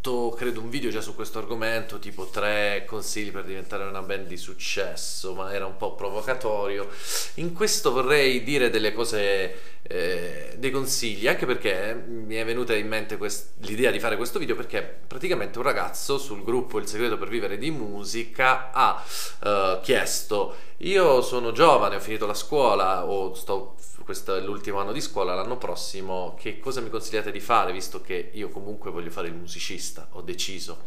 credo, un video già su questo argomento, tipo tre consigli per diventare una band di successo, ma era un po' provocatorio. In questo vorrei dire delle cose, eh, dei consigli, anche perché mi è venuta in mente quest- l'idea di fare questo video perché praticamente un ragazzo sul gruppo Il segreto per vivere di musica ha eh, chiesto io sono giovane, ho finito la scuola o sto questo è l'ultimo anno di scuola, l'anno prossimo che cosa mi consigliate di fare visto che io comunque voglio fare il musicista, ho deciso.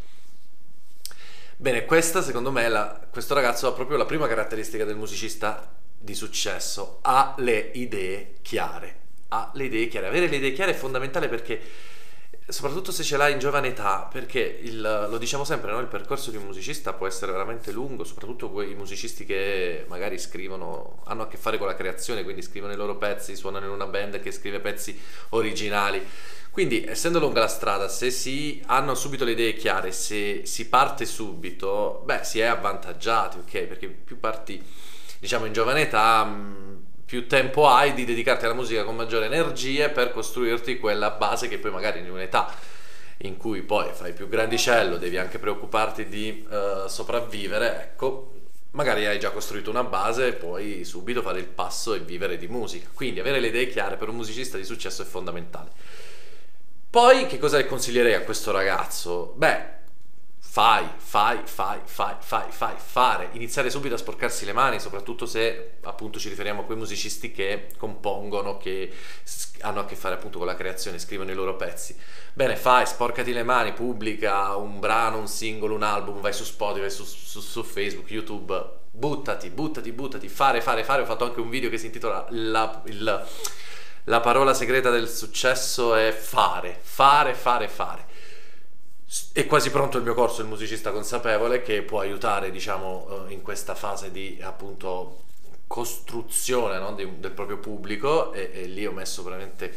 Bene, questa secondo me, la, questo ragazzo ha proprio la prima caratteristica del musicista di successo, ha le idee chiare, ha le idee chiare, avere le idee chiare è fondamentale perché soprattutto se ce l'hai in giovane età, perché il, lo diciamo sempre, no? il percorso di un musicista può essere veramente lungo, soprattutto quei musicisti che magari scrivono, hanno a che fare con la creazione, quindi scrivono i loro pezzi, suonano in una band che scrive pezzi originali. Quindi, essendo lunga la strada, se si hanno subito le idee chiare, se si parte subito, beh, si è avvantaggiati, ok? Perché più parti, diciamo, in giovane età, mh, più tempo hai di dedicarti alla musica con maggiore energie per costruirti quella base che poi magari in un'età in cui poi fai più grandicello, devi anche preoccuparti di uh, sopravvivere, ecco, magari hai già costruito una base e puoi subito fare il passo e vivere di musica. Quindi avere le idee chiare per un musicista di successo è fondamentale. Poi che cosa consiglierei a questo ragazzo? Beh, fai, fai, fai, fai, fai, fai, fare, iniziare subito a sporcarsi le mani, soprattutto se appunto ci riferiamo a quei musicisti che compongono, che hanno a che fare appunto con la creazione, scrivono i loro pezzi. Bene, fai, sporcati le mani, pubblica un brano, un singolo, un album, vai su Spotify, su, su, su Facebook, YouTube, buttati, buttati, buttati, fare, fare, fare. Ho fatto anche un video che si intitola la, il, la parola segreta del successo è fare, fare, fare, fare è quasi pronto il mio corso il musicista consapevole che può aiutare diciamo in questa fase di appunto costruzione no? di, del proprio pubblico e, e, lì ho messo veramente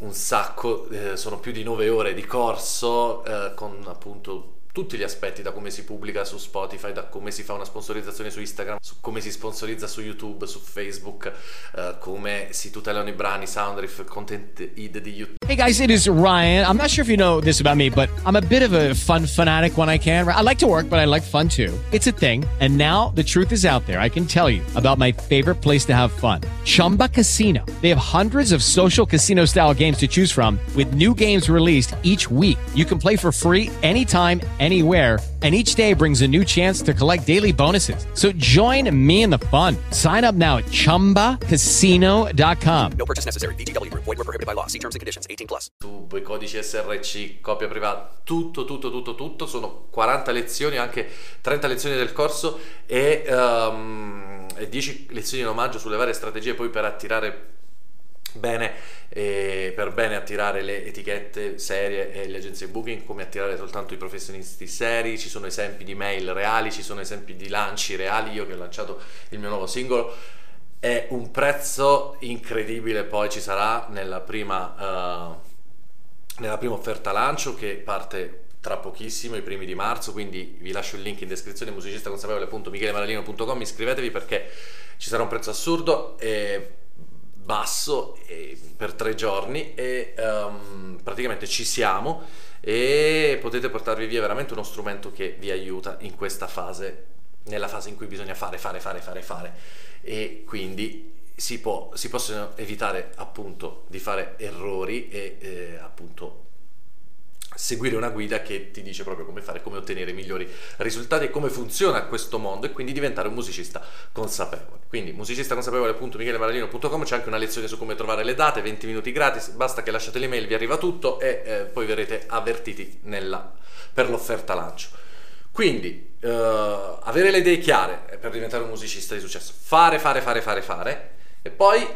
un sacco eh, sono più di nove ore di corso eh, con appunto tutti gli aspetti, da come si pubblica su Spotify, da come si fa una sponsorizzazione su Instagram, su come si sponsorizza su YouTube, su Facebook, uh, come si tutelano i brani, Soundriff, Content Id di YouTube. Hey guys, it is Ryan. I'm not sure if you know this about me, but I'm a bit of a fun fanatic when I can. I like to work, but I like fun too. It's a thing. And now the truth is out there. I can tell you about my favorite place to have fun. Chumba Casino. They have hundreds of social casino style games to choose from with new games released each week. You can play for free anytime anywhere, and each day brings a new chance to collect daily bonuses. So join me in the fun. Sign up now at ChumbaCasino.com. No purchase necessary. VGW Group. Void were prohibited by law. See terms and conditions. 18 plus. YouTube, codici SRC, copia privata, tutto, tutto, tutto, tutto. Sono 40 lezioni, anche 30 lezioni del corso e, um, e 10 lezioni in omaggio sulle varie strategie poi per attirare bene eh, per bene attirare le etichette serie e le agenzie booking come attirare soltanto i professionisti seri. Ci sono esempi di mail reali ci sono esempi di lanci reali. Io che ho lanciato il mio nuovo singolo è un prezzo incredibile. Poi ci sarà nella prima uh, nella prima offerta lancio che parte tra pochissimo, i primi di marzo, quindi vi lascio il link in descrizione musicistaconsapevole.michelemaralino.com iscrivetevi perché ci sarà un prezzo assurdo e basso e, per tre giorni e um, praticamente ci siamo e potete portarvi via veramente uno strumento che vi aiuta in questa fase, nella fase in cui bisogna fare, fare, fare, fare, fare. E quindi si, può, si possono evitare appunto di fare errori e eh, appunto seguire una guida che ti dice proprio come fare, come ottenere migliori risultati e come funziona questo mondo e quindi diventare un musicista consapevole. Quindi musicistaconsapevole.michelemaralino.com c'è anche una lezione su come trovare le date, 20 minuti gratis, basta che lasciate l'email, vi arriva tutto e eh, poi verrete avvertiti nella, per l'offerta lancio. Quindi eh, avere le idee chiare per diventare un musicista di successo, fare, fare, fare, fare, fare e poi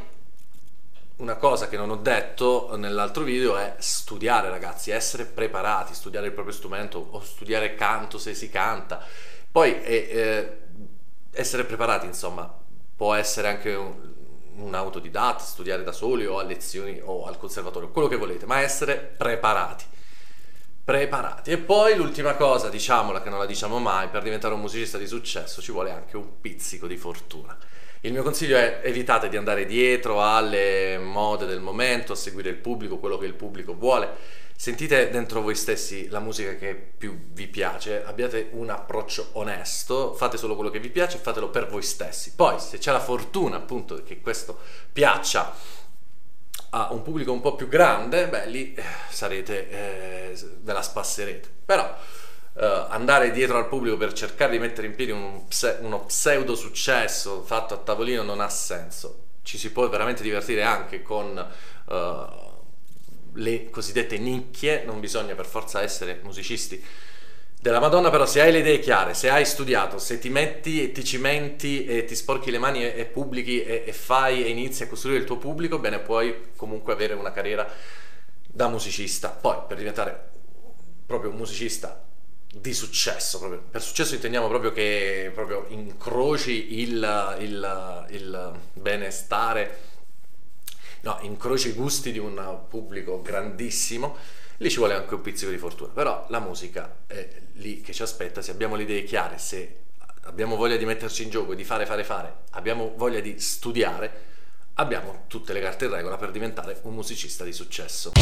una cosa che non ho detto nell'altro video è studiare ragazzi, essere preparati, studiare il proprio strumento o studiare canto se si canta. Poi eh, eh, essere preparati insomma può essere anche un, un autodidatta, studiare da soli o a lezioni o al conservatorio, quello che volete, ma essere preparati. Preparati. E poi l'ultima cosa, diciamola che non la diciamo mai, per diventare un musicista di successo ci vuole anche un pizzico di fortuna. Il mio consiglio è evitate di andare dietro alle mode del momento, a seguire il pubblico, quello che il pubblico vuole. Sentite dentro voi stessi la musica che più vi piace, abbiate un approccio onesto, fate solo quello che vi piace e fatelo per voi stessi. Poi, se c'è la fortuna appunto che questo piaccia a un pubblico un po' più grande, beh, lì eh, sarete, eh, ve la spasserete. Però uh, andare dietro al pubblico per cercare di mettere in piedi un pse- uno pseudo successo fatto a tavolino non ha senso. Ci si può veramente divertire anche con uh, le cosiddette nicchie, non bisogna per forza essere musicisti della Madonna, però se hai le idee chiare, se hai studiato, se ti metti e ti cimenti e ti sporchi le mani e, e pubblichi e, e, fai e inizi a costruire il tuo pubblico, bene, puoi comunque avere una carriera da musicista. Poi per diventare proprio un musicista di successo proprio. Per successo intendiamo proprio che proprio incroci il, il, il benestare, no, incroci i gusti di un pubblico grandissimo. Lì ci vuole anche un pizzico di fortuna, però la musica è lì che ci aspetta, se abbiamo le idee chiare, se abbiamo voglia di metterci in gioco, di fare, fare, fare, abbiamo voglia di studiare, abbiamo tutte le carte in regola per diventare un musicista di successo.